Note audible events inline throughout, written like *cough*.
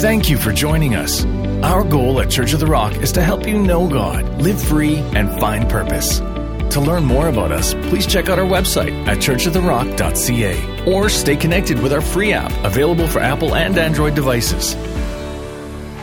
Thank you for joining us. Our goal at Church of the Rock is to help you know God, live free, and find purpose. To learn more about us, please check out our website at churchoftherock.ca or stay connected with our free app available for Apple and Android devices.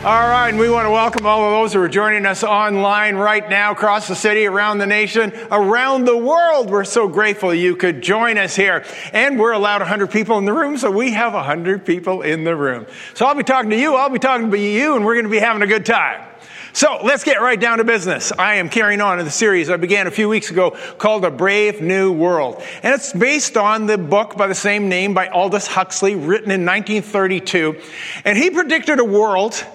All right, and we want to welcome all of those who are joining us online right now across the city, around the nation, around the world. We're so grateful you could join us here. And we're allowed 100 people in the room, so we have 100 people in the room. So I'll be talking to you, I'll be talking to you, and we're going to be having a good time. So let's get right down to business. I am carrying on in the series I began a few weeks ago called A Brave New World. And it's based on the book by the same name by Aldous Huxley, written in 1932. And he predicted a world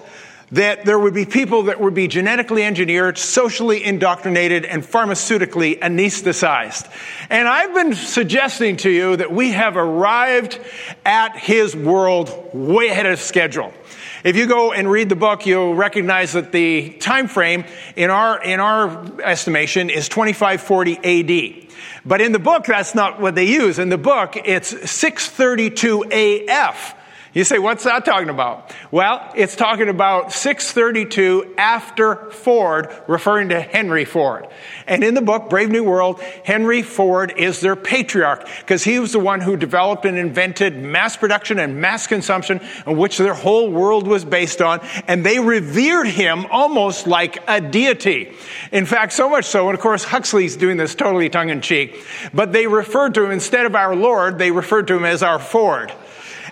that there would be people that would be genetically engineered, socially indoctrinated, and pharmaceutically anesthetized. And I've been suggesting to you that we have arrived at his world way ahead of schedule. If you go and read the book, you'll recognize that the time frame in our, in our estimation is 2540 AD. But in the book, that's not what they use. In the book, it's 632 AF. You say, what's that talking about? Well, it's talking about 632 after Ford, referring to Henry Ford. And in the book, Brave New World, Henry Ford is their patriarch because he was the one who developed and invented mass production and mass consumption, in which their whole world was based on. And they revered him almost like a deity. In fact, so much so, and of course, Huxley's doing this totally tongue in cheek, but they referred to him instead of our Lord, they referred to him as our Ford.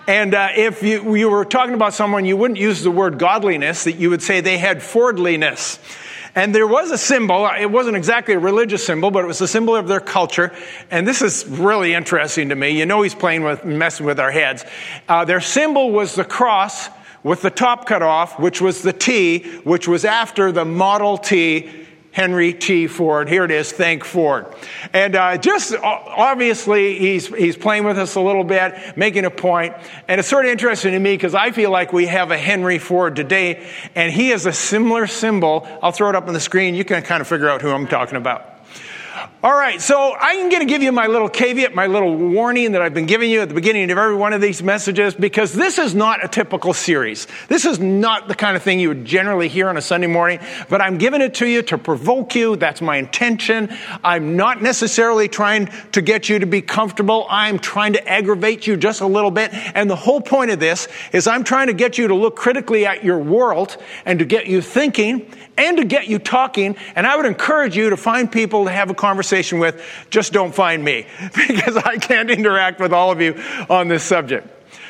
And uh, if you, you were talking about someone, you wouldn't use the word godliness, that you would say they had Fordliness. And there was a symbol, it wasn't exactly a religious symbol, but it was a symbol of their culture. And this is really interesting to me. You know he's playing with, messing with our heads. Uh, their symbol was the cross with the top cut off, which was the T, which was after the Model T Henry T. Ford. Here it is, thank Ford. And uh, just obviously, he's, he's playing with us a little bit, making a point. And it's sort of interesting to me because I feel like we have a Henry Ford today, and he is a similar symbol. I'll throw it up on the screen. You can kind of figure out who I'm talking about. All right, so I'm going to give you my little caveat, my little warning that I've been giving you at the beginning of every one of these messages because this is not a typical series. This is not the kind of thing you would generally hear on a Sunday morning, but I'm giving it to you to provoke you. That's my intention. I'm not necessarily trying to get you to be comfortable. I'm trying to aggravate you just a little bit. And the whole point of this is I'm trying to get you to look critically at your world and to get you thinking and to get you talking. And I would encourage you to find people to have a conversation with. Just don't find me *laughs* because I can't interact with all of you on this subject.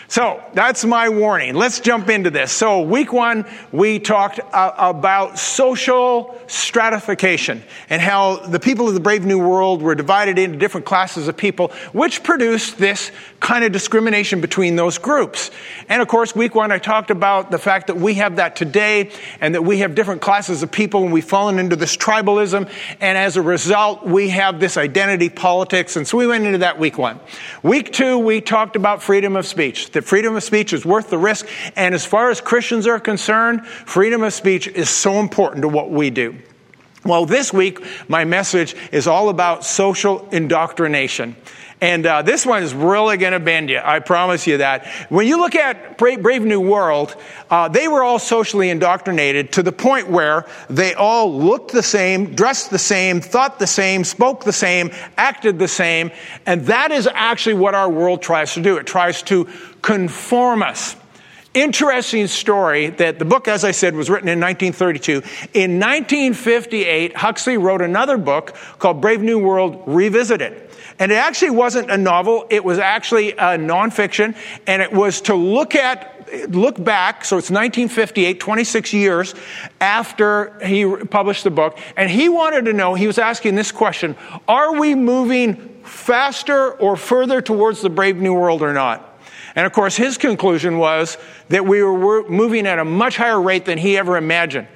So that's my warning. Let's jump into this. So week one, we talked uh, about social stratification and how the people of the brave new world were divided into different classes of people, which produced this kind of discrimination between those groups. And of course, week one, I talked about the fact that we have that today and that we have different classes of people and we've fallen into this tribalism. And as a result, we have this identity politics. And so we went into that week one. Week two, we talked about freedom of speech that freedom of speech is worth the risk. And as far as Christians are concerned, freedom of speech is so important to what we do. Well, this week, my message is all about social indoctrination. And uh, this one is really going to bend you. I promise you that. When you look at Brave, Brave New World, uh, they were all socially indoctrinated to the point where they all looked the same, dressed the same, thought the same, spoke the same, acted the same. And that is actually what our world tries to do. It tries to conform us. Interesting story that the book, as I said, was written in 1932. In 1958, Huxley wrote another book called Brave New World Revisited. And it actually wasn't a novel, it was actually a nonfiction, and it was to look at look back, so it's 1958, 26 years after he published the book, and he wanted to know, he was asking this question Are we moving faster or further towards the brave new world or not? And of course, his conclusion was that we were moving at a much higher rate than he ever imagined.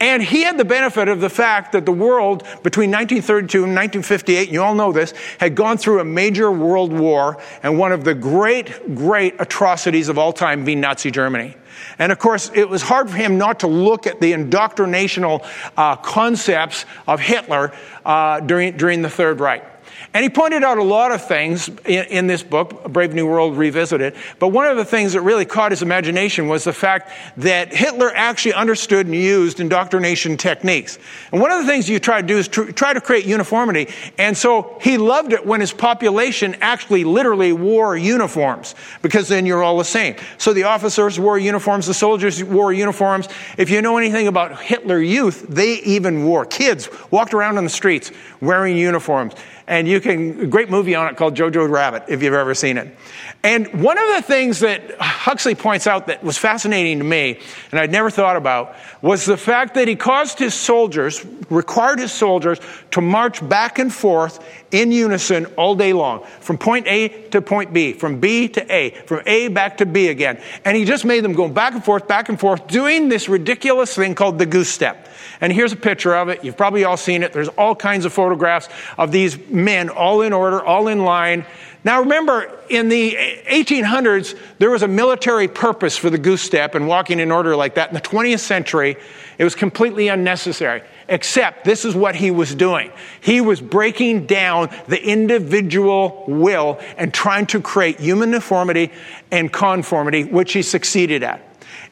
And he had the benefit of the fact that the world between 1932 and 1958, you all know this, had gone through a major world war and one of the great, great atrocities of all time being Nazi Germany. And of course, it was hard for him not to look at the indoctrinational uh, concepts of Hitler uh, during, during the Third Reich. And he pointed out a lot of things in, in, this book, Brave New World Revisited. But one of the things that really caught his imagination was the fact that Hitler actually understood and used indoctrination techniques. And one of the things you try to do is tr- try to create uniformity. And so he loved it when his population actually literally wore uniforms, because then you're all the same. So the officers wore uniforms, the soldiers wore uniforms. If you know anything about Hitler Youth, they even wore, kids walked around on the streets wearing uniforms. And you can, great movie on it called Jojo Rabbit, if you've ever seen it. And one of the things that Huxley points out that was fascinating to me, and I'd never thought about, was the fact that he caused his soldiers, required his soldiers to march back and forth in unison all day long, from point A to point B, from B to A, from A back to B again. And he just made them go back and forth, back and forth, doing this ridiculous thing called the goose step. And here's a picture of it. You've probably all seen it. There's all kinds of photographs of these men all in order, all in line. Now remember, in the 1800s, there was a military purpose for the goose step and walking in order like that. In the 20th century, it was completely unnecessary. Except this is what he was doing. He was breaking down the individual will and trying to create human uniformity and conformity, which he succeeded at.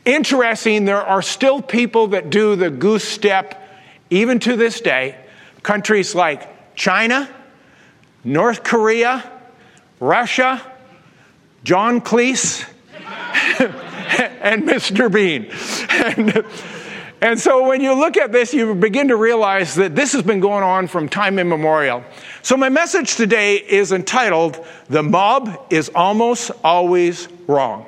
Interesting, there are still people that do the goose step even to this day. Countries like China, North Korea, Russia, John Cleese, *laughs* and Mr. Bean. and, and so when you look at this, you begin to realize that this has been going on from time immemorial. So my message today is entitled, The Mob is Almost Always Wrong.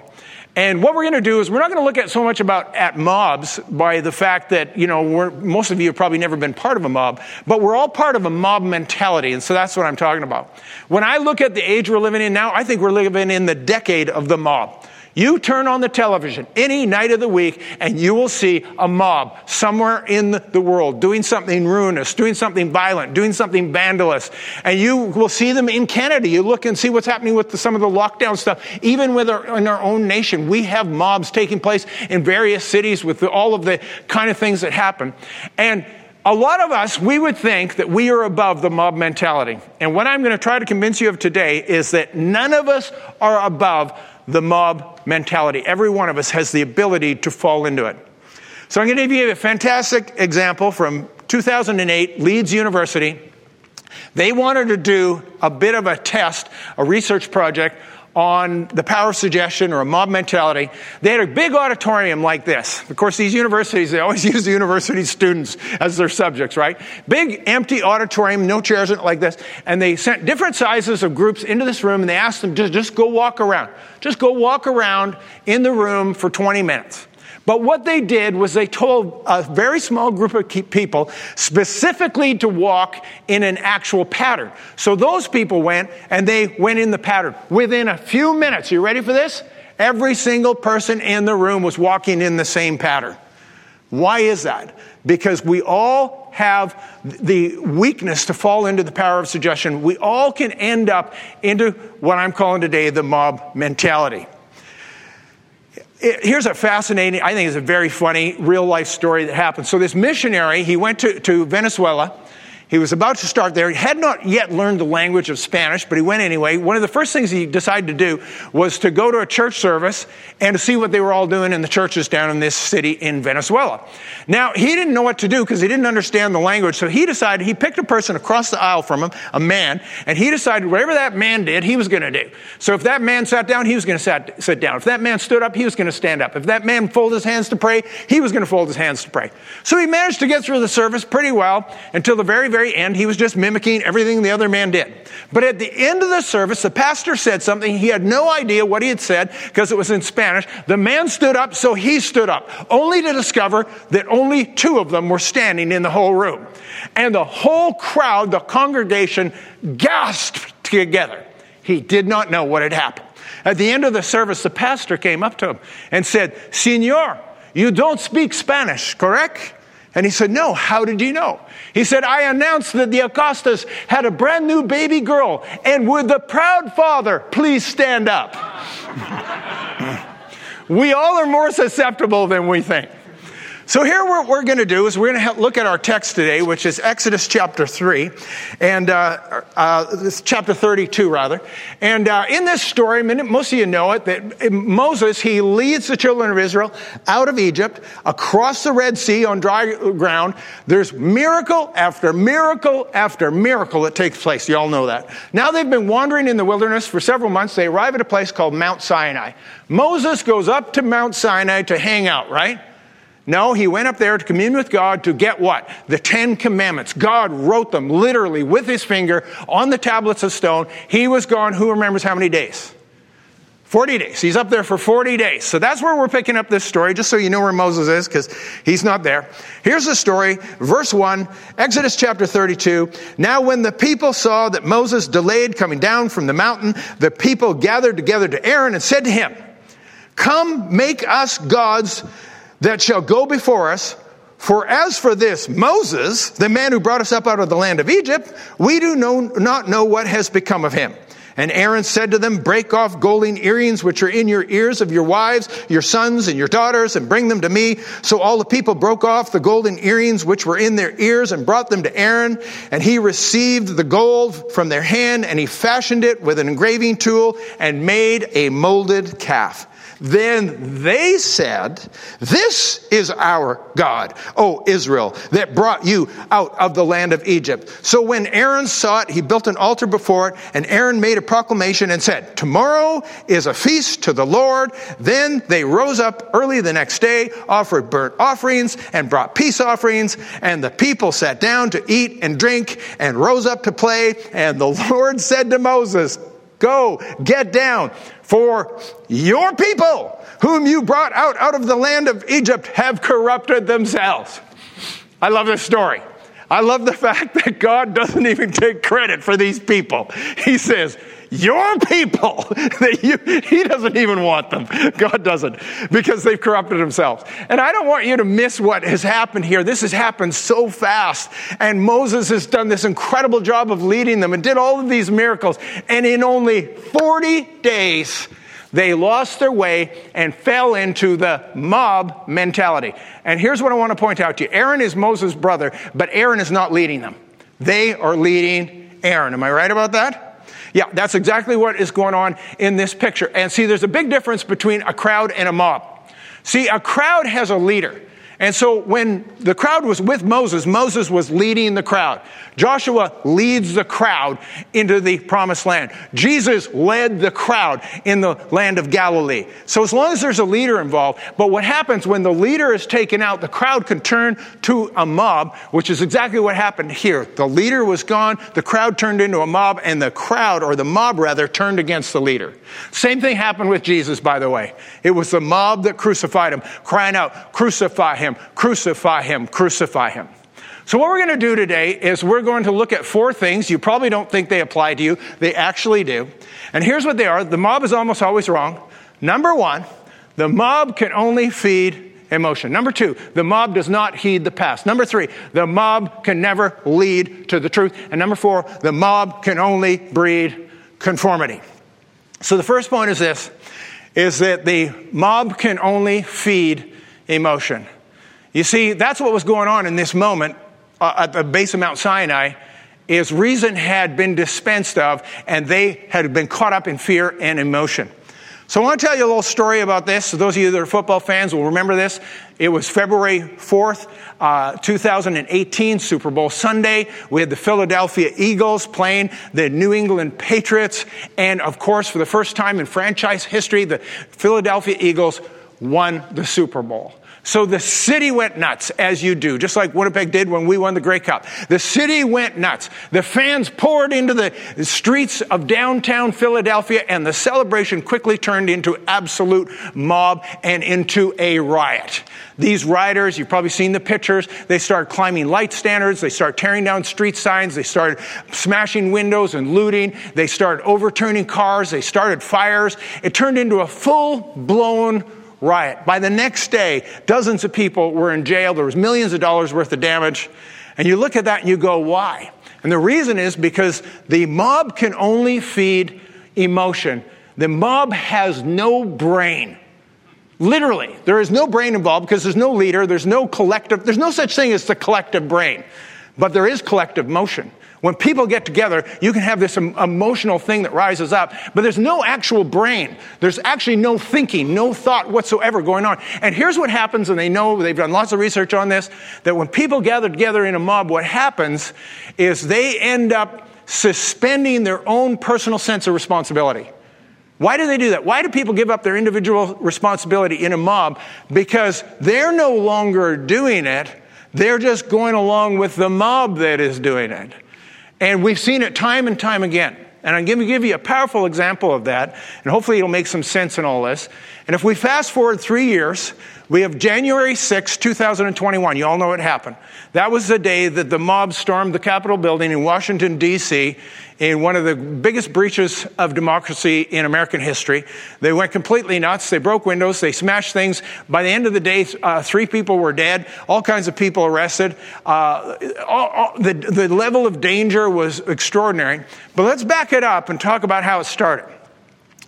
And what we're going to do is we're not going to look at so much about at mobs by the fact that, you know, most of you have probably never been part of a mob, but we're all part of a mob mentality. And so that's what I'm talking about. When I look at the age we're living in now, I think we're living in the decade of the mob. You turn on the television any night of the week and you will see a mob somewhere in the world doing something ruinous, doing something violent, doing something vandalous. And you will see them in Canada. You look and see what's happening with the, some of the lockdown stuff. Even with our, in our own nation, we have mobs taking place in various cities with the, all of the kind of things that happen. And a lot of us, we would think that we are above the mob mentality. And what I'm going to try to convince you of today is that none of us are above the mob mentality. Every one of us has the ability to fall into it. So I'm going to give you a fantastic example from 2008, Leeds University. They wanted to do a bit of a test, a research project on the power of suggestion or a mob mentality. They had a big auditorium like this. Of course, these universities, they always *laughs* use the university students as their subjects, right? Big empty auditorium, no chairs like this. And they sent different sizes of groups into this room and they asked them to just go walk around. Just go walk around in the room for 20 minutes. But what they did was they told a very small group of people specifically to walk in an actual pattern. So those people went and they went in the pattern. Within a few minutes, you ready for this? Every single person in the room was walking in the same pattern. Why is that? Because we all have the weakness to fall into the power of suggestion. We all can end up into what I'm calling today the mob mentality here's a fascinating, I think it's a very funny real life story that happened. So this missionary, he went to, to Venezuela he was about to start there. He had not yet learned the language of Spanish, but he went anyway. One of the first things he decided to do was to go to a church service and to see what they were all doing in the churches down in this city in Venezuela. Now, he didn't know what to do because he didn't understand the language, so he decided, he picked a person across the aisle from him, a man, and he decided whatever that man did, he was going to do. So if that man sat down, he was going to sit down. If that man stood up, he was going to stand up. If that man folded his hands to pray, he was going to fold his hands to pray. So he managed to get through the service pretty well until the very, very very end, he was just mimicking everything the other man did. But at the end of the service, the pastor said something. He had no idea what he had said because it was in Spanish. The man stood up, so he stood up, only to discover that only two of them were standing in the whole room. And the whole crowd, the congregation, gasped together. He did not know what had happened. At the end of the service, the pastor came up to him and said, Senor, you don't speak Spanish, correct? And he said, No, how did you know? He said, I announced that the Acostas had a brand new baby girl, and would the proud father please stand up? *laughs* we all are more susceptible than we think. So here what we're going to do is we're going to look at our text today, which is Exodus chapter 3, and uh, uh, chapter 32 rather. And uh, in this story, most of you know it, that Moses, he leads the children of Israel out of Egypt, across the Red Sea on dry ground. There's miracle after miracle after miracle that takes place. You all know that. Now they've been wandering in the wilderness for several months. They arrive at a place called Mount Sinai. Moses goes up to Mount Sinai to hang out, right? No, he went up there to commune with God to get what? The Ten Commandments. God wrote them literally with his finger on the tablets of stone. He was gone, who remembers how many days? 40 days. He's up there for 40 days. So that's where we're picking up this story, just so you know where Moses is, because he's not there. Here's the story, verse 1, Exodus chapter 32. Now, when the people saw that Moses delayed coming down from the mountain, the people gathered together to Aaron and said to him, Come, make us gods that shall go before us. For as for this Moses, the man who brought us up out of the land of Egypt, we do know, not know what has become of him. And Aaron said to them, Break off golden earrings which are in your ears of your wives, your sons, and your daughters, and bring them to me. So all the people broke off the golden earrings which were in their ears and brought them to Aaron. And he received the gold from their hand, and he fashioned it with an engraving tool and made a molded calf. Then they said, This is our God, O Israel, that brought you out of the land of Egypt. So when Aaron saw it, he built an altar before it, and Aaron made a proclamation and said, Tomorrow is a feast to the Lord. Then they rose up early the next day, offered burnt offerings, and brought peace offerings, and the people sat down to eat and drink, and rose up to play. And the *laughs* Lord said to Moses, Go, get down, for your people, whom you brought out out of the land of Egypt, have corrupted themselves. I love this story. I love the *laughs* fact that God doesn't even take credit for these people. He says, your people *laughs* that you, he doesn't even want them god doesn't because they've corrupted themselves and i don't want you to miss what has happened here this has happened so fast and moses has done this incredible job of leading them and did all of these miracles and in only 40 days they lost their way and fell into the mob mentality. And here's what I want to point out to you Aaron is Moses' brother, but Aaron is not leading them. They are leading Aaron. Am I right about that? Yeah, that's exactly what is going on in this picture. And see, there's a big difference between a crowd and a mob. See, a crowd has a leader. And so when the crowd was with Moses, Moses was leading the crowd. Joshua leads the crowd into the promised land. Jesus led the crowd in the land of Galilee. So as long as there's a leader involved, but what happens when the leader is taken out, the crowd can turn to a mob, which is exactly what happened here. The leader was gone, the crowd turned into a mob, and the crowd, or the mob rather, turned against the leader. Same thing happened with Jesus, by the way. It was the mob that crucified him, crying out, crucify him him, crucify him, crucify him. So, what we're going to do today is we're going to look at four things. You probably don't think they apply to you, they actually do. And here's what they are the mob is almost always wrong. Number one, the mob can only feed emotion. Number two, the mob does not heed the past. Number three, the mob can never lead to the truth. And number four, the mob can only breed conformity. So the first point is this is that the mob can only feed emotion. You see, that's what was going on in this moment uh, at the base of Mount Sinai is reason had been dispensed of and they had been caught up in fear and emotion. So I want to tell you a little story about this. So those of you that are football fans will remember this. It was February 4th, uh, 2018, Super Bowl Sunday. We had the Philadelphia Eagles playing the New England Patriots. And of course, for the first time in franchise history, the Philadelphia Eagles won the Super Bowl. So the city went nuts, as you do, just like Winnipeg did when we won the Grey Cup. The city went nuts. The fans poured into the streets of downtown Philadelphia, and the celebration quickly turned into absolute mob and into a riot. These rioters, you've probably seen the pictures, they start climbing light standards, they start tearing down street signs, they started smashing windows and looting, they started overturning cars, they started fires. It turned into a full blown riot. By the next day, dozens of people were in jail. There was millions of dollars worth of damage. And you look at that and you go, why? And the reason is because the mob can only feed emotion. The mob has no brain. Literally, there is no brain involved because there's no leader, there's no collective, there's no such thing as the collective brain, but there is collective motion. When people get together, you can have this emotional thing that rises up, but there's no actual brain. There's actually no thinking, no thought whatsoever going on. And here's what happens, and they know, they've done lots of research on this, that when people gather together in a mob, what happens is they end up suspending their own personal sense of responsibility. Why do they do that? Why do people give up their individual responsibility in a mob? Because they're no longer doing it, they're just going along with the mob that is doing it. And we've seen it time and time again. And I'm going to give you a powerful example of that, and hopefully it'll make some sense in all this. And if we fast forward three years, we have January 6, 2021. You all know what happened. That was the day that the mob stormed the Capitol building in Washington, D.C., in one of the biggest breaches of democracy in American history. They went completely nuts. They broke windows. They smashed things. By the end of the day, uh, three people were dead, all kinds of people arrested. Uh, all, all, the, the level of danger was extraordinary. But let's back it up and talk about how it started.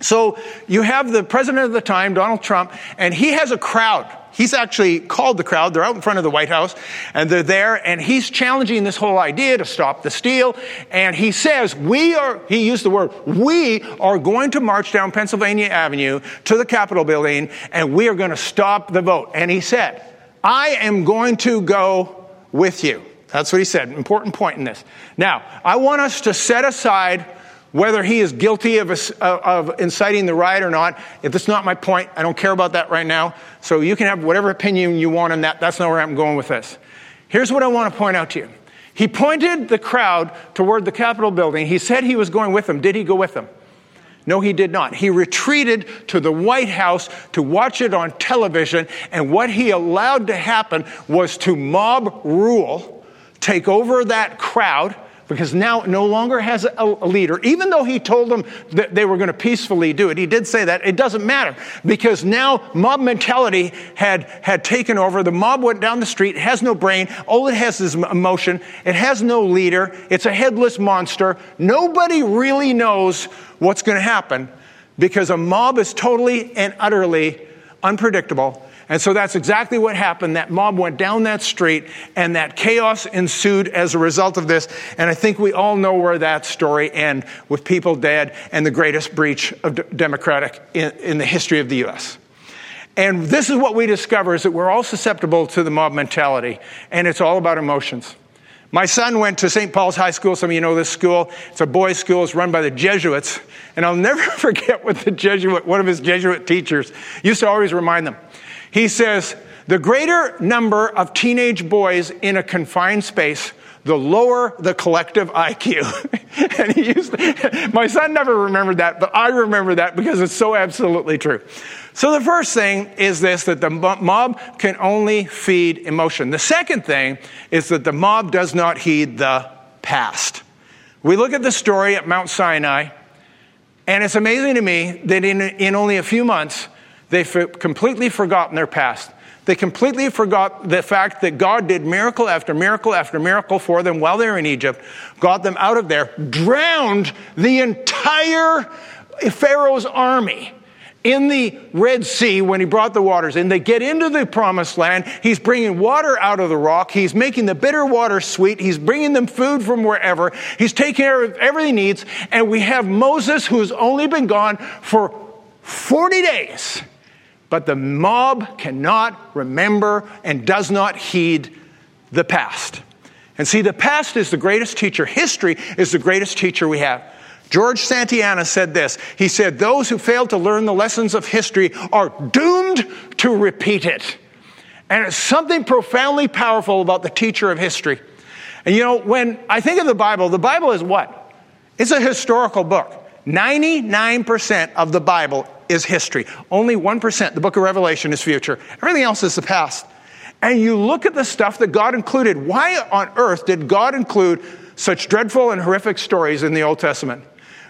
So you have the president of the time, Donald Trump, and he has a crowd He's actually called the crowd. They're out in front of the White House and they're there and he's challenging this whole idea to stop the steal. And he says, we are, he used the word, we are going to march down Pennsylvania Avenue to the Capitol building and we are going to stop the vote. And he said, I am going to go with you. That's what he said. Important point in this. Now, I want us to set aside whether he is guilty of, a, uh, of inciting the riot or not, if that's not my point, I don't care about that right now. So you can have whatever opinion you want on that. That's not where I'm going with this. Here's what I want to point out to you. He pointed the crowd toward the Capitol building. He said he was going with them. Did he go with them? No, he did not. He retreated to the White House to watch it on television, and what he allowed to happen was to mob rule, take over that crowd, because now no longer has a, leader. Even though he told them that they were going to peacefully do it, he did say that. It doesn't matter because now mob mentality had, had taken over. The mob went down the street, has no brain. All it has is emotion. It has no leader. It's a headless monster. Nobody really knows what's going to happen because a mob is totally and utterly unpredictable and so that's exactly what happened. That mob went down that street and that chaos ensued as a result of this. And I think we all know where that story ends with people dead and the greatest breach of d- democratic in, in the history of the U.S. And this is what we discover is that we're all susceptible to the mob mentality and it's all about emotions. My son went to St. Paul's High School. Some of you know this school. It's a boys' school. It's run by the Jesuits. And I'll *laughs* never forget what the Jesuit, one of his Jesuit teachers used to always remind them. He says, the greater number of teenage boys in a confined space, the lower the collective IQ. *laughs* and he used, my son never remembered that, but I remember that because it's so absolutely true. So the first thing is this, that the mob can only feed emotion. The second thing is that the mob does not heed the past. We look at the story at Mount Sinai, and it's amazing to me that in, in only a few months, They've completely forgotten their past. They completely forgot the fact that God did miracle after miracle after miracle for them while they were in Egypt, got them out of there, drowned the entire Pharaoh's army in the Red Sea when he brought the waters in. They get into the promised land. He's bringing water out of the rock. He's making the bitter water sweet. He's bringing them food from wherever. He's taking care of everything he needs. And we have Moses who's only been gone for 40 days but the mob cannot remember and does not heed the past. And see, the past is the greatest teacher. History is the greatest teacher we have. George Santayana said this. He said, Those who fail to learn the lessons of history are doomed to repeat it. And it's something profoundly powerful about the teacher of history. And you know, when I think of the Bible, the Bible is what? It's a historical book. 99% of the Bible is history. Only 1%, the book of Revelation, is future. Everything else is the past. And you look at the stuff that God included. Why on earth did God include such dreadful and horrific stories in the Old Testament?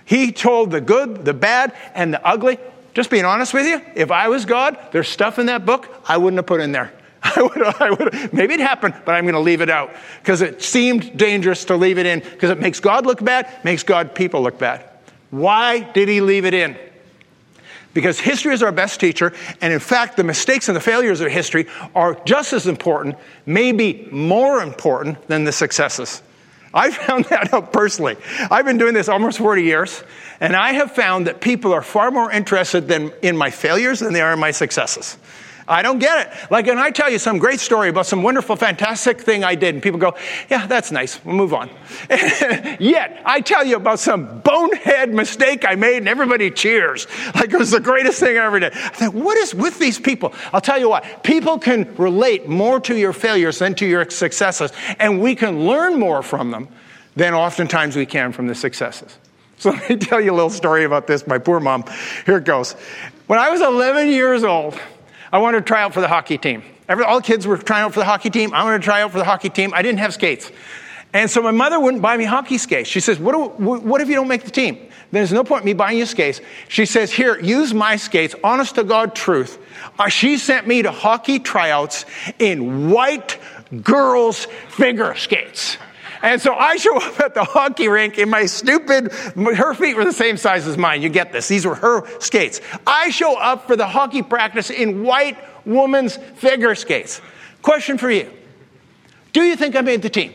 He told the good, the bad, and the ugly. Just being honest with you, if I was God, there's stuff in that book I wouldn't have put in there. *laughs* I would, I would, maybe it happened, but I'm going to leave it out because it seemed dangerous to leave it in because it makes God look bad, makes God people look bad. Why did he leave it in? Because history is our best teacher, and in fact, the mistakes and the failures of history are just as important, maybe more important than the successes. I found *laughs* that out personally. I've been doing this almost 40 years, and I have found that people are far more interested than in my failures than they are in my successes. I don't get it. Like, when I tell you some great story about some wonderful, fantastic thing I did, and people go, Yeah, that's nice, we'll move on. *laughs* Yet, I tell you about some bonehead mistake I made, and everybody cheers. *laughs* Like, it was the greatest thing I ever did. I think, What is with these people? I'll tell you what, people can relate more to your failures than to your successes, and we can learn more from them than oftentimes we can from the successes. *laughs* So let me tell you a little story about this, my poor mom. Here it goes. When I was 11 years old, I wanted to try out for the hockey team. Every, all the kids were trying out for the hockey team. I wanted to try out for the hockey team. I didn't have skates. And so my mother wouldn't buy me hockey skates. She says, what, do, what if you don't make the team? Then there's no point in me buying you skates. She says, Here, use my skates, honest to God truth. Uh, she sent me to hockey tryouts in white girls' figure skates. And so I show up at the hockey rink in my stupid, her feet were the same size as mine. You get this. These were her skates. I show up for the hockey practice in white woman's figure skates. Question for you Do you think I made the team?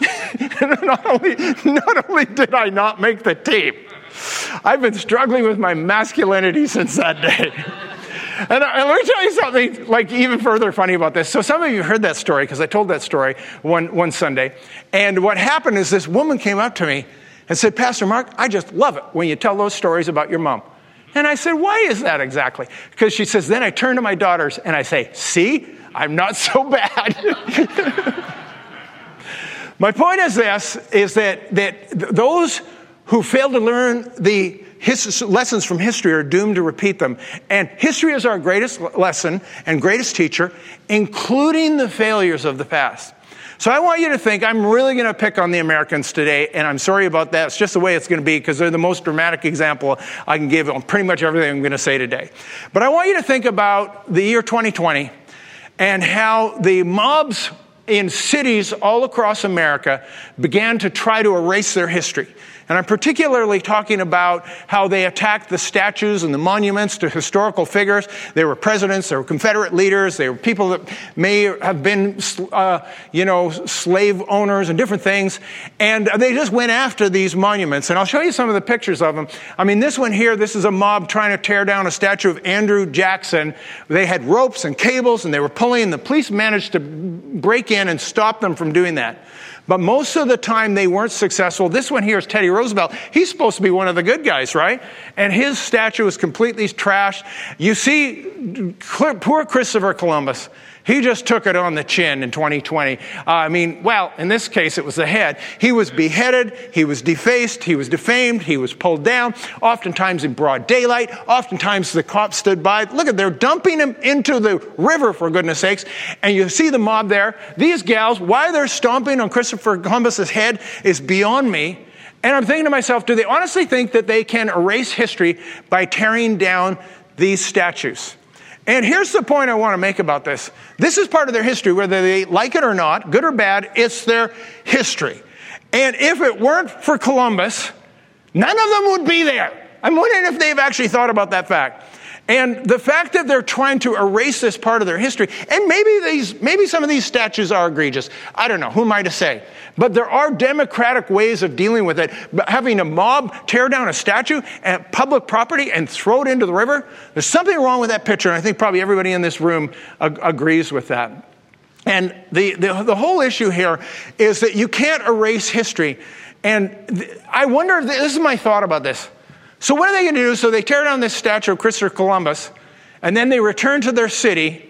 *laughs* not, only, not only did I not make the team, I've been struggling with my masculinity since that day. And, and, let me tell you something like even further funny about this. So some of you heard that story because I told that story one, one Sunday. And what happened is this woman came up to me and said, Pastor Mark, I just love it when you tell those stories about your mom. And I said, why is that exactly? Because she says, then I turn to my daughters and I say, see, I'm not so *laughs* bad. *laughs* my point is this, is that, that those who fail to learn the his, lessons from history are doomed to repeat them. And history is our greatest lesson and greatest teacher, including the failures of the past. So I want you to think I'm really going to pick on the Americans today, and I'm sorry about that. It's just the way it's going to be because they're the most dramatic example I can give on pretty much everything I'm going to say today. But I want you to think about the year 2020 and how the mobs in cities all across America began to try to erase their history. And I'm particularly talking about how they attacked the statues and the monuments to historical figures. They were presidents, they were Confederate leaders, they were people that may have been, uh, you know, slave owners and different things. And they just went after these monuments. And I'll show you some of the pictures of them. I mean, this one here, this is a mob trying to tear down a statue of Andrew Jackson. They had ropes and cables and they were pulling, and the police managed to break in and stop them from doing that. But most of the time they weren't successful. This one here is Teddy Roosevelt. He's supposed to be one of the good guys, right? And his statue is completely trashed. You see, poor Christopher Columbus. He just took it on the chin in 2020. Uh, I mean, well, in this case, it was the head. He was beheaded, he was defaced, he was defamed, he was pulled down, oftentimes in broad daylight. Oftentimes the cops stood by. Look at, they're dumping him into the river, for goodness sakes. And you see the mob there. These gals, why they're stomping on Christopher Columbus's head is beyond me. And I'm thinking to myself, do they honestly think that they can erase history by tearing down these statues? And here's the point I want to make about this. This is part of their history, whether they like it or not, good or bad, it's their history. And if it weren't for Columbus, none of them would be there. I'm wondering if they've actually thought about that fact. And the fact that they're trying to erase this part of their history, and maybe these, maybe some of these statues are egregious. I don't know. Who am I to say? But there are democratic ways of dealing with it. But having a mob tear down a statue at public property and throw it into the river, there's something wrong with that picture. And I think probably everybody in this room ag- agrees with that. And the, the, the, whole issue here is that you can't erase history. And th- I wonder, this is my thought about this. So, what are they going to do? So, they tear down this statue of Christopher Columbus, and then they return to their city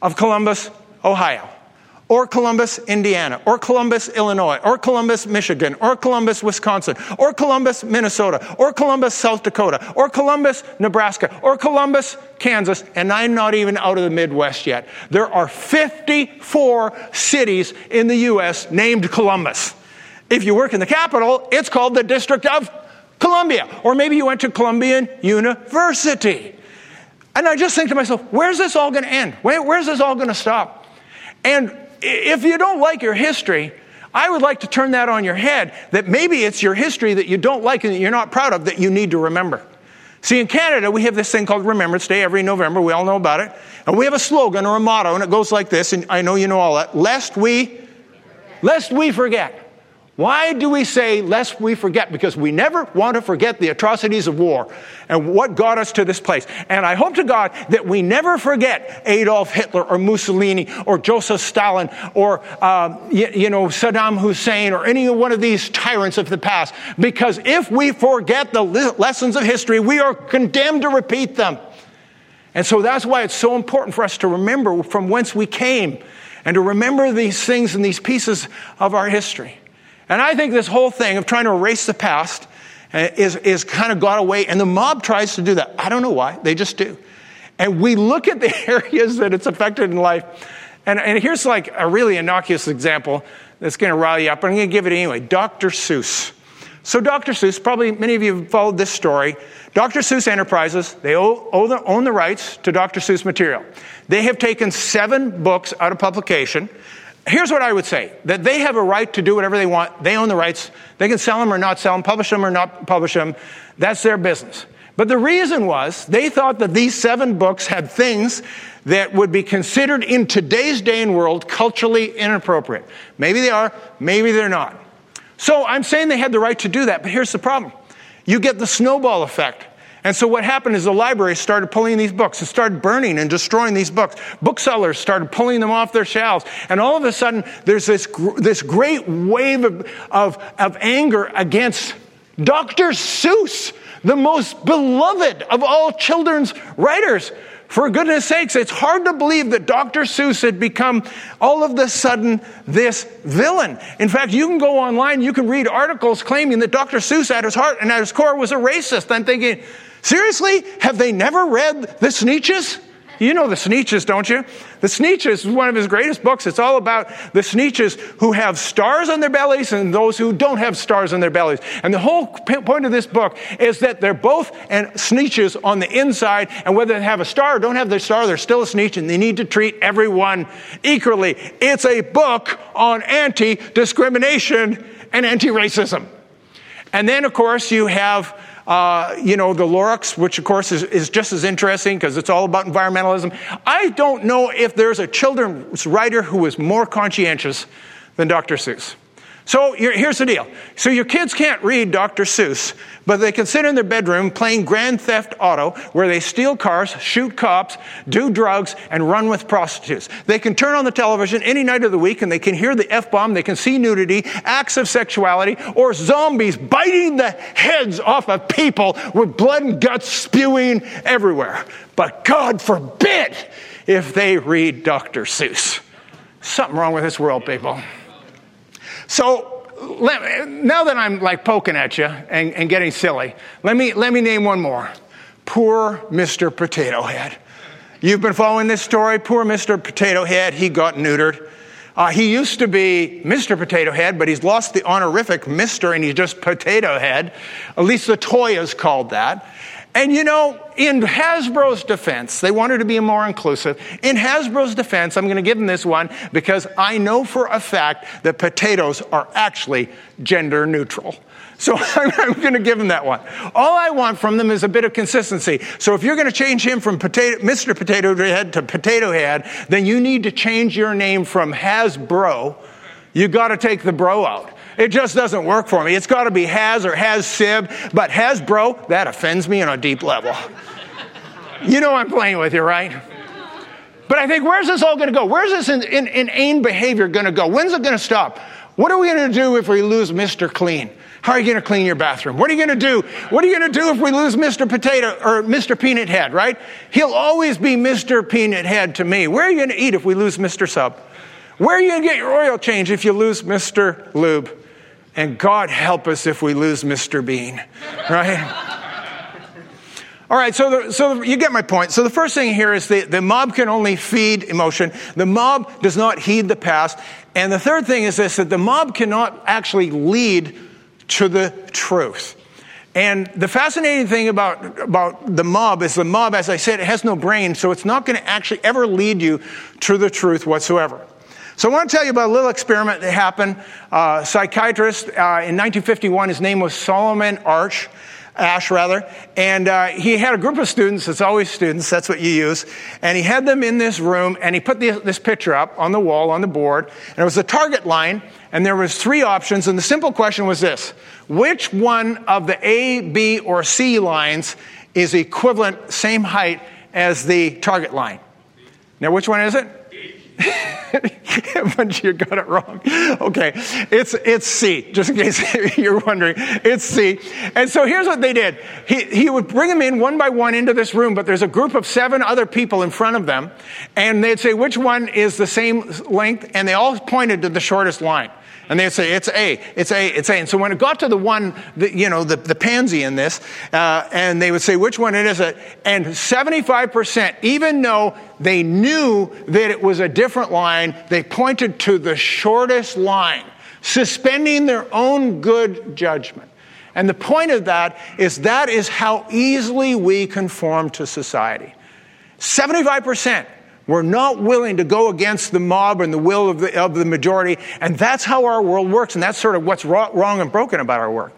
of Columbus, Ohio, or Columbus, Indiana, or Columbus, Illinois, or Columbus, Michigan, or Columbus, Wisconsin, or Columbus, Minnesota, or Columbus, South Dakota, or Columbus, Nebraska, or Columbus, Kansas, and I'm not even out of the Midwest yet. There are 54 cities in the U.S. named Columbus. If you work in the capital, it's called the District of Columbia. Or maybe you went to Columbian University. And I just think to myself, where's this all going to end? Where, where's this all going to stop? And if you don't like your history, I would like to turn that on your head that maybe it's your history that you don't like and that you're not proud of that you need to remember. See, in Canada, we have this thing called Remembrance Day every November. We all know about it. And we have a slogan or a motto, and it goes like this, and I know you know all that. Lest we, lest we forget. Why do we say, lest we forget? Because we never want to forget the atrocities of war and what got us to this place. And I hope to God that we never forget Adolf Hitler or Mussolini or Joseph Stalin or, uh, you, you know, Saddam Hussein or any one of these tyrants of the past. Because if we forget the lessons of history, we are condemned to repeat them. And so that's why it's so important for us to remember from whence we came and to remember these things and these pieces of our history. And I think this whole thing of trying to erase the past uh, is, is kind of got away. And the mob tries to do that. I don't know why. They just do. And we look at the *laughs* areas that it's affected in life. And, and here's like a really innocuous example that's going to rile you up. But I'm going to give it anyway. Dr. Seuss. So, Dr. Seuss, probably many of you have followed this story. Dr. Seuss Enterprises, they own the, own the rights to Dr. Seuss material. They have taken seven books out of publication here's what I would say that they have a right to do whatever they want. They own the rights. They can sell them or not sell them, publish them or not publish them. That's their business. But the reason was they thought that these seven books had things that would be considered in today's day and world culturally inappropriate. Maybe they are, maybe they're not. So I'm saying they had the right to do that, but here's the problem. You get the snowball effect. And so what happened is the library started pulling these books. and started burning and destroying these books. Booksellers started pulling them off their shelves. And all of a sudden, there's this, this great wave of, of, of anger against Dr. Seuss, the most beloved of all children's writers. For goodness sakes, it's hard to believe that Dr. Seuss had become all of a sudden this villain. In fact, you can go online, you can read articles claiming that Dr. Seuss at his heart and at his core was a racist. I'm thinking, Seriously? Have they never read the Sneetches? You know the Sneetches, don't you? The Sneetches is one of his greatest books. It's all about the Sneetches who have stars on their bellies and those who don't have stars on their bellies. And the whole point of this book is that they're both and Sneetches on the inside, and whether they have a star or don't have their star, they're still a Sneetch, and they need to treat everyone equally. It's a book on anti discrimination and anti racism. And then, of course, you have uh, you know, the Lorax, which of course is, is just as interesting because it's all about environmentalism. I don't know if there's a children's writer who is more conscientious than Dr. Seuss. So here's the deal. So your kids can't read Dr. Seuss, but they can sit in their bedroom playing Grand Theft Auto, where they steal cars, shoot cops, do drugs, and run with prostitutes. They can turn on the television any night of the week and they can hear the F bomb, they can see nudity, acts of sexuality, or zombies biting the heads off of people with blood and guts spewing everywhere. But God forbid if they read Dr. Seuss. Something wrong with this world, people. So let, now that I'm like poking at you and, and getting silly, let me, let me name one more. Poor Mr. Potato Head. You've been following this story. Poor Mr. Potato Head, he got neutered. Uh, he used to be Mr. Potato Head, but he's lost the honorific Mr. and he's just Potato Head. At least the toy is called that. And you know, in Hasbro's defense, they wanted to be more inclusive. In Hasbro's defense, I'm going to give them this one because I know for a fact that potatoes are actually gender neutral. So *laughs* I'm, going to give them that one. All I want from them is a bit of consistency. So if you're going to change him from potato, Mr. Potato Head to Potato Head, then you need to change your name from Hasbro. You've got to take the bro out. It just doesn't work for me. It's got to be has or has sib, but has bro, that offends me on a deep level. You know I'm playing with you, right? But I think, where's this all going to go? Where's this in, in, inane behavior going to go? When's it going to stop? What are we going to do if we lose Mr. Clean? How are you going to clean your bathroom? What are you going to do? What are you going to do if we lose Mr. Potato or Mr. Peanut Head, right? He'll always be Mr. Peanut Head to me. Where are you going to eat if we lose Mr. Sub? Where are you going to get your oil change if you lose Mr. Lube? And God help us if we lose Mr. Bean, right? All right, so, the, so you get my point. So the first thing here is the, the mob can only feed emotion. The mob does not heed the past. And the third thing is this, that the mob cannot actually lead to the truth. And the fascinating thing about, about the mob is the mob, as I said, it has no brain, so it's not going to actually ever lead you to the truth whatsoever. So I want to tell you about a little experiment that happened. Uh, psychiatrist uh, in 1951, his name was Solomon Arch. Ash rather, and uh, he had a group of students. It's always students. That's what you use. And he had them in this room, and he put the, this picture up on the wall on the board, and it was a target line, and there was three options. And the simple question was this: Which one of the A, B, or C lines is equivalent, same height as the target line? Now, which one is it? *laughs* but you got it wrong. Okay, it's it's C. Just in case *laughs* you're wondering, it's C. And so here's what they did. He he would bring them in one by one into this room, but there's a group of seven other people in front of them, and they'd say which one is the same length, and they all pointed to the shortest line. And they'd say, it's A, it's A, it's A. And so when it got to the one, the, you know, the, the pansy in this, uh, and they would say, which one is it? And 75%, even though they knew that it was a different line, they pointed to the shortest line, suspending their own good judgment. And the point of that is that is how easily we conform to society. 75%. We're not willing to go against the mob and the will of the, of the majority. And that's how our world works. And that's sort of what's wrong and broken about our work.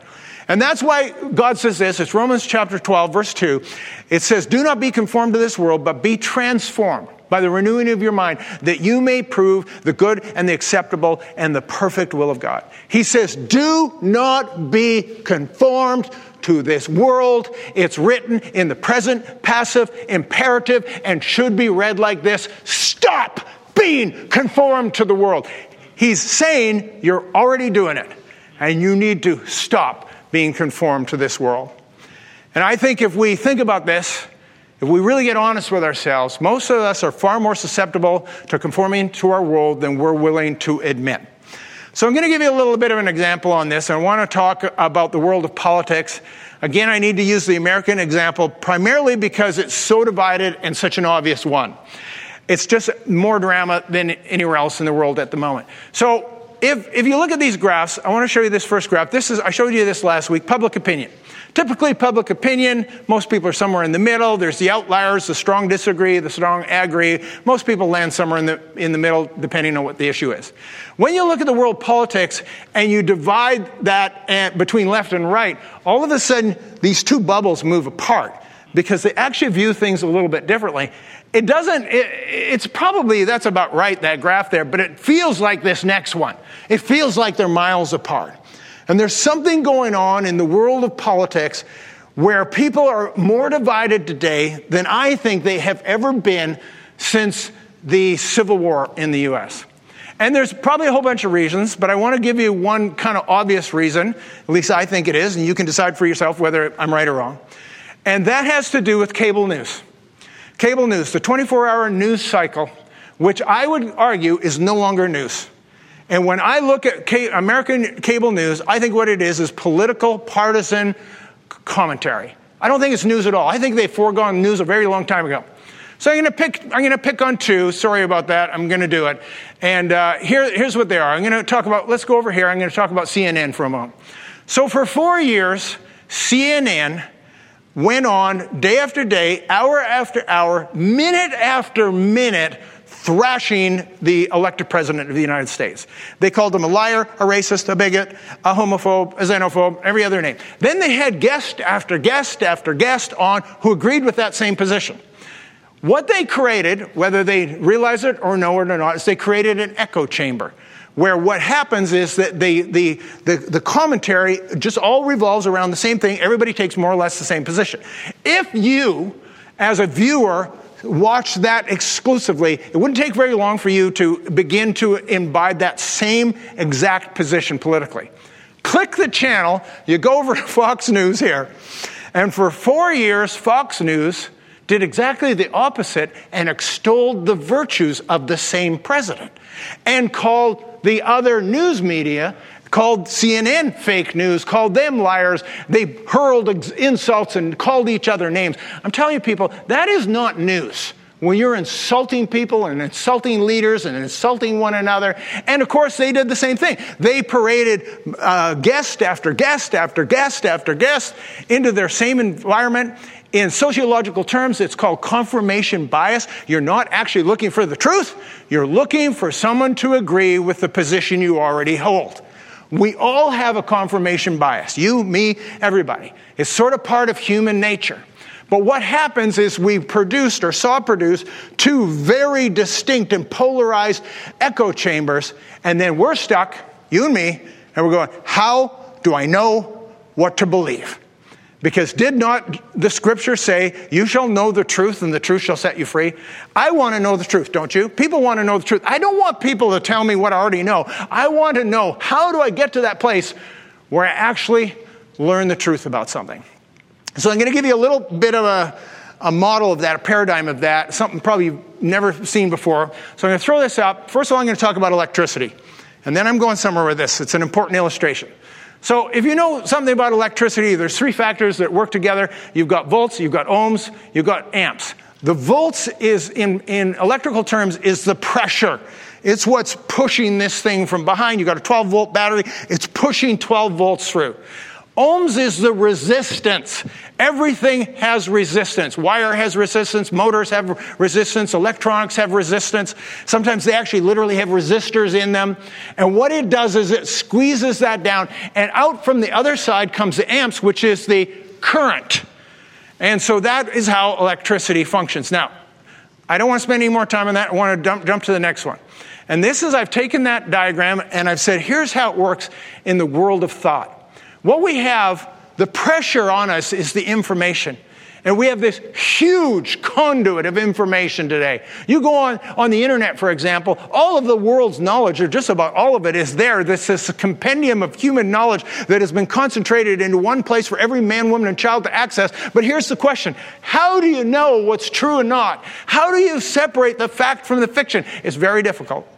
And that's why God says this. It's Romans chapter 12, verse 2. It says, Do not be conformed to this world, but be transformed by the renewing of your mind, that you may prove the good and the acceptable and the perfect will of God. He says, Do not be conformed to this world. It's written in the present passive imperative and should be read like this Stop being conformed to the world. He's saying you're already doing it, and you need to stop being conformed to this world. And I think if we think about this, if we really get honest with ourselves, most of us are far more susceptible to conforming to our world than we're willing to admit. So I'm going to give you a little bit of an example on this. I want to talk about the world of politics. Again, I need to use the American example primarily because it's so divided and such an obvious one. It's just more drama than anywhere else in the world at the moment. So if, if you look at these graphs, I want to show you this first graph. This is, I showed you this last week, public opinion. Typically, public opinion, most people are somewhere in the middle. There's the outliers, the strong disagree, the strong agree. Most people land somewhere in the, in the middle, depending on what the issue is. When you look at the world politics and you divide that eh, between left and right, all of a sudden, these two bubbles move apart because they actually view things a little bit differently. It doesn't, it, it's probably, that's about right, that graph there, but it feels like this next one. It feels like they're miles apart. And there's something going on in the world of politics where people are more divided today than I think they have ever been since the Civil War in the US. And there's probably a whole bunch of reasons, but I want to give you one kind of obvious reason, at least I think it is, and you can decide for yourself whether I'm right or wrong. And that has to do with cable news. Cable news, the 24 hour news cycle, which I would argue is no longer news. And when I look at American cable news, I think what it is is political, partisan commentary. I don't think it's news at all. I think they've foregone news a very long time ago. So I'm going to pick. I'm going to pick on two. Sorry about that. I'm going to do it. And uh, here, here's what they are. I'm going to talk about. Let's go over here. I'm going to talk about CNN for a moment. So for four years, CNN went on day after day, hour after hour, minute after minute thrashing the elected president of the United States. They called him a liar, a racist, a bigot, a homophobe, a xenophobe, every other name. Then they had guest after guest after guest on who agreed with that same position. What they created, whether they realize it or know it or not, is they created an echo chamber where what happens is that the, the, the, the, commentary just all revolves around the same thing. Everybody takes more or less the same position. If you, as a viewer, watch that exclusively, it wouldn't take very long for you to begin to imbibe that same exact position politically. Click the channel, you go over to *laughs* Fox News here, and for four years, Fox News did exactly the opposite and extolled the virtues of the same president and called the other news media called CNN fake news, called them liars. They hurled insults and called each other names. I'm telling you, people, that is not news. When you're insulting people and insulting leaders and insulting one another. And of course, they did the same thing. They paraded uh, guest after guest after guest after guest into their same environment. In sociological terms, it's called confirmation bias. You're not actually looking for the truth, you're looking for someone to agree with the position you already hold. We all have a confirmation bias. You, me, everybody. It's sort of part of human nature. But what happens is we produced or saw produced two very distinct and polarized echo chambers, and then we're stuck, you and me, and we're going, how do I know what to believe? Because did not the scripture say, You shall know the truth and the truth shall set you free? I want to know the truth, don't you? People want to know the truth. I don't want people to tell me what I already know. I want to know how do I get to that place where I actually learn the truth about something. So I'm going to give you a little bit of a, a model of that, a paradigm of that, something probably you've never seen before. So I'm going to throw this up. First of all, I'm going to talk about electricity. And then I'm going somewhere with this. It's an important illustration. So if you know something about electricity, there's three factors that work together. You've got volts, you've got ohms, you've got amps. The volts is, in, in electrical terms, is the pressure. It's what's pushing this thing from behind. You've got a 12 volt battery. It's pushing 12 volts through. Ohms is the resistance. Everything has resistance. Wire has resistance. Motors have resistance. Electronics have resistance. Sometimes they actually literally have resistors in them. And what it does is it squeezes that down. And out from the other side comes the amps, which is the current. And so that is how electricity functions. Now, I don't want to spend any more time on that. I want to jump, jump to the next one. And this is I've taken that diagram and I've said, here's how it works in the world of thought. What we have, the pressure on us is the information. And we have this huge conduit of information today. You go on, on the internet, for example, all of the world's knowledge, or just about all of it, is there. This is a compendium of human knowledge that has been concentrated into one place for every man, woman, and child to access. But here's the question How do you know what's true and not? How do you separate the fact from the fiction? It's very difficult.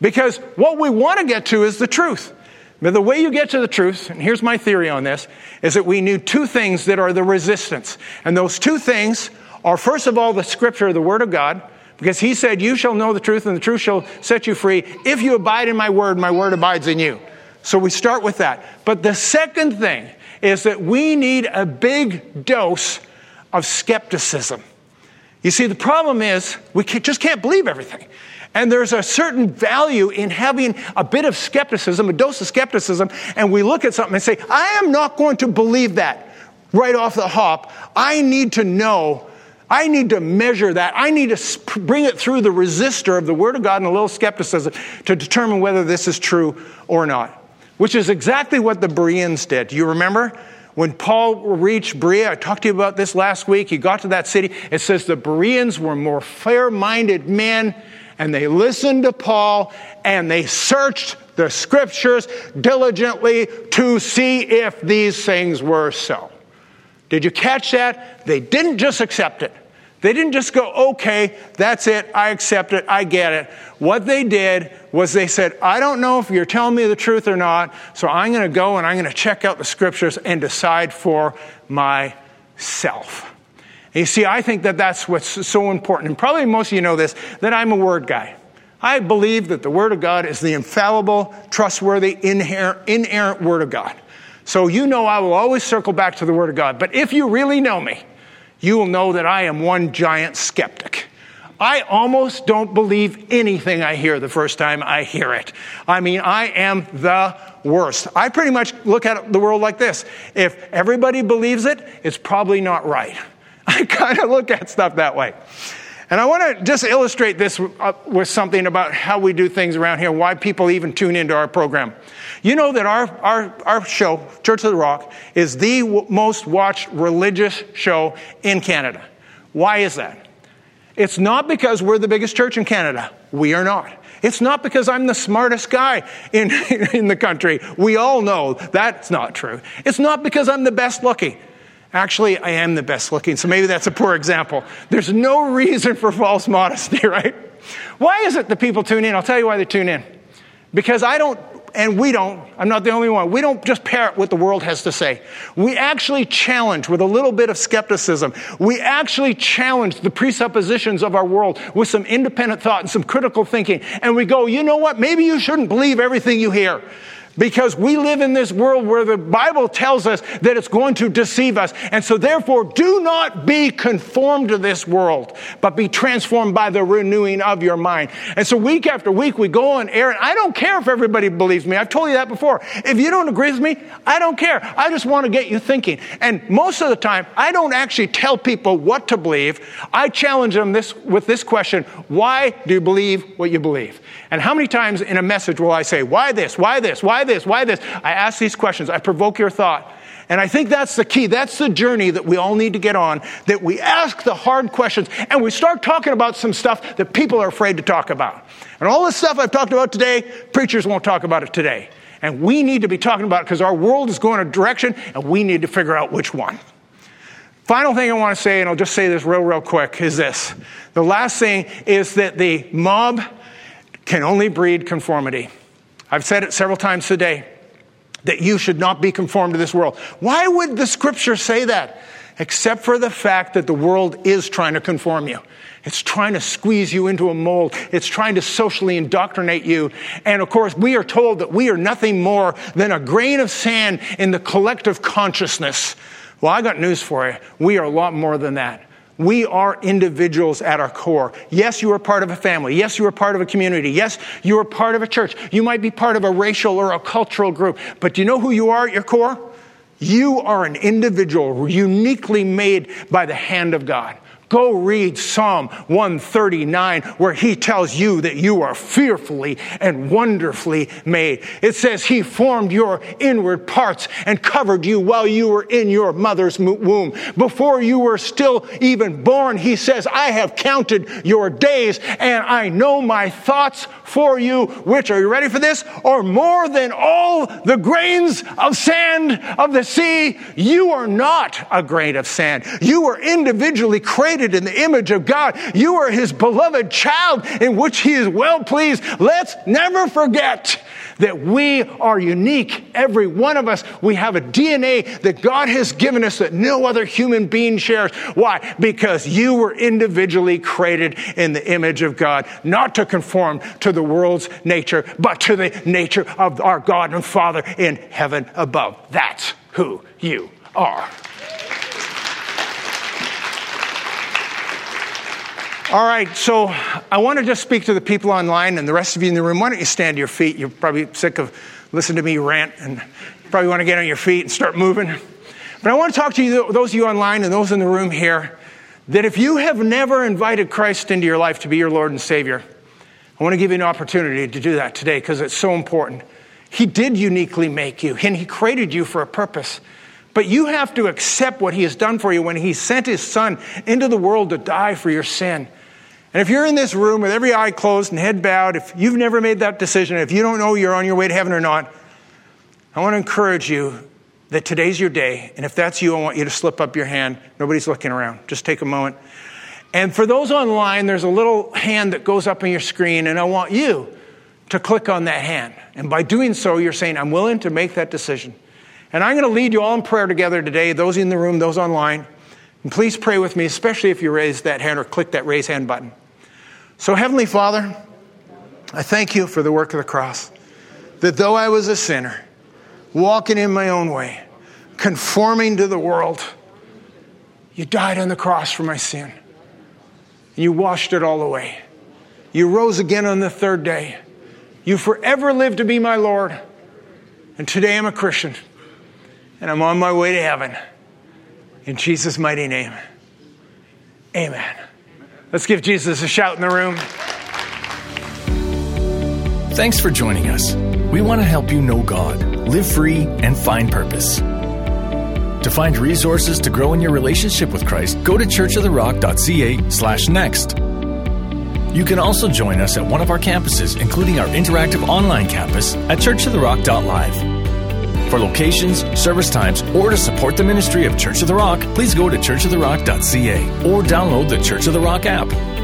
Because what we want to get to is the truth. But the way you get to the truth, and here's my theory on this, is that we need two things that are the resistance. And those two things are, first of all, the scripture, the word of God, because he said, You shall know the truth, and the truth shall set you free. If you abide in my word, my word abides in you. So we start with that. But the second thing is that we need a big dose of skepticism. You see, the problem is we just can't believe everything. And there's a certain value in having a bit of skepticism, a dose of skepticism, and we look at something and say, I am not going to believe that right off the hop. I need to know. I need to measure that. I need to bring it through the resistor of the Word of God and a little skepticism to determine whether this is true or not, which is exactly what the Bereans did. Do you remember? When Paul reached Berea, I talked to you about this last week, he got to that city. It says the Bereans were more fair minded men and they listened to Paul and they searched the scriptures diligently to see if these things were so. Did you catch that? They didn't just accept it. They didn't just go, okay, that's it, I accept it, I get it. What they did was they said, I don't know if you're telling me the truth or not, so I'm going to go and I'm going to check out the scriptures and decide for myself. You see, I think that that's what's so important. And probably most of you know this that I'm a word guy. I believe that the Word of God is the infallible, trustworthy, inerrant, inerrant Word of God. So you know I will always circle back to the Word of God. But if you really know me, you will know that I am one giant skeptic. I almost don't believe anything I hear the first time I hear it. I mean, I am the worst. I pretty much look at the world like this if everybody believes it, it's probably not right. *laughs* Kind of look at stuff that way. And I want to just illustrate this uh, with something about how we do things around here, why people even tune into our program. You know that our, our, our show, Church of the Rock, is the most watched religious show in Canada. Why is that? It's not because we're the biggest church in Canada. We are not. It's not because I'm the smartest guy in, *laughs* in the country. We all know that's not true. It's not because I'm the best looking. Actually, I am the best looking, so maybe that's a poor example. There's no reason for false modesty, *laughs* right? Why is it that people tune in? I'll tell you why they tune in. Because I don't, and we don't, I'm not the only one, we don't just parrot what the world has to say. We actually challenge with a little bit of skepticism. We actually challenge the presuppositions of our world with some independent thought and some critical thinking. And we go, you know what? Maybe you shouldn't believe everything you hear. Because we live in this world where the Bible tells us that it's going to deceive us. And so, therefore, do not be conformed to this world, but be transformed by the renewing of your mind. And so, week after week, we go on air, and I don't care if everybody believes me. I've told you that before. If you don't agree with me, I don't care. I just want to get you thinking. And most of the time, I don't actually tell people what to believe. I challenge them this, with this question Why do you believe what you believe? And how many times in a message will I say, Why this? Why this? Why this? Why this? I ask these questions. I provoke your thought. And I think that's the key. That's the journey that we all need to get on, that we ask the hard questions and we start talking about some stuff that people are afraid to talk about. And all this stuff I've talked about today, preachers won't talk about it today. And we need to be talking about it because our world is going a direction and we need to figure out which one. Final thing I want to say, and I'll just say this real, real quick, is this. The last thing is that the mob can only breed conformity. I've said it several times today that you should not be conformed to this world. Why would the scripture say that? Except for the fact that the world is trying to conform you. It's trying to squeeze you into a mold. It's trying to socially indoctrinate you. And of course, we are told that we are nothing more than a grain of sand in the collective consciousness. Well, I got news for you. We are a lot more than that. We are individuals at our core. Yes, you are part of a family. Yes, you are part of a community. Yes, you are part of a church. You might be part of a racial or a cultural group. But do you know who you are at your core? You are an individual uniquely made by the hand of God. Go read Psalm 139 where he tells you that you are fearfully and wonderfully made. It says he formed your inward parts and covered you while you were in your mother's womb. Before you were still even born, he says, I have counted your days and I know my thoughts for you, which, are you ready for this? Are more than all the grains of sand of the sea. You are not a grain of sand. You are individually created in the image of God. You are his beloved child in which he is well pleased. Let's never forget that we are unique. Every one of us, we have a DNA that God has given us that no other human being shares. Why? Because you were individually created in the image of God, not to conform to the world's nature, but to the nature of our God and Father in heaven above. That's who you are. All right, so I want to just speak to the people online and the rest of you in the room. Why don't you stand to your feet? You're probably sick of listening to me rant and probably want to get on your feet and start moving. But I want to talk to you, those of you online and those in the room here, that if you have never invited Christ into your life to be your Lord and Savior, I want to give you an opportunity to do that today because it's so important. He did uniquely make you, and He created you for a purpose. But you have to accept what He has done for you when He sent His Son into the world to die for your sin. And if you're in this room with every eye closed and head bowed, if you've never made that decision, if you don't know you're on your way to heaven or not, I want to encourage you that today's your day. And if that's you, I want you to slip up your hand. Nobody's looking around. Just take a moment. And for those online, there's a little hand that goes up on your screen, and I want you to click on that hand. And by doing so, you're saying, I'm willing to make that decision. And I'm going to lead you all in prayer together today, those in the room, those online. And please pray with me, especially if you raise that hand or click that raise hand button. So, Heavenly Father, I thank you for the work of the cross. That though I was a sinner, walking in my own way, conforming to the world, you died on the cross for my sin. And you washed it all away. You rose again on the third day. You forever live to be my Lord. And today I'm a Christian. And I'm on my way to heaven. In Jesus' mighty name. Amen. Let's give Jesus a shout in the room. Thanks for joining us. We want to help you know God, live free, and find purpose. To find resources to grow in your relationship with Christ, go to churchoftherock.ca slash next. You can also join us at one of our campuses, including our interactive online campus at churchoftherock.live. For locations, service times, or to support the ministry of Church of the Rock, please go to churchoftherock.ca or download the Church of the Rock app.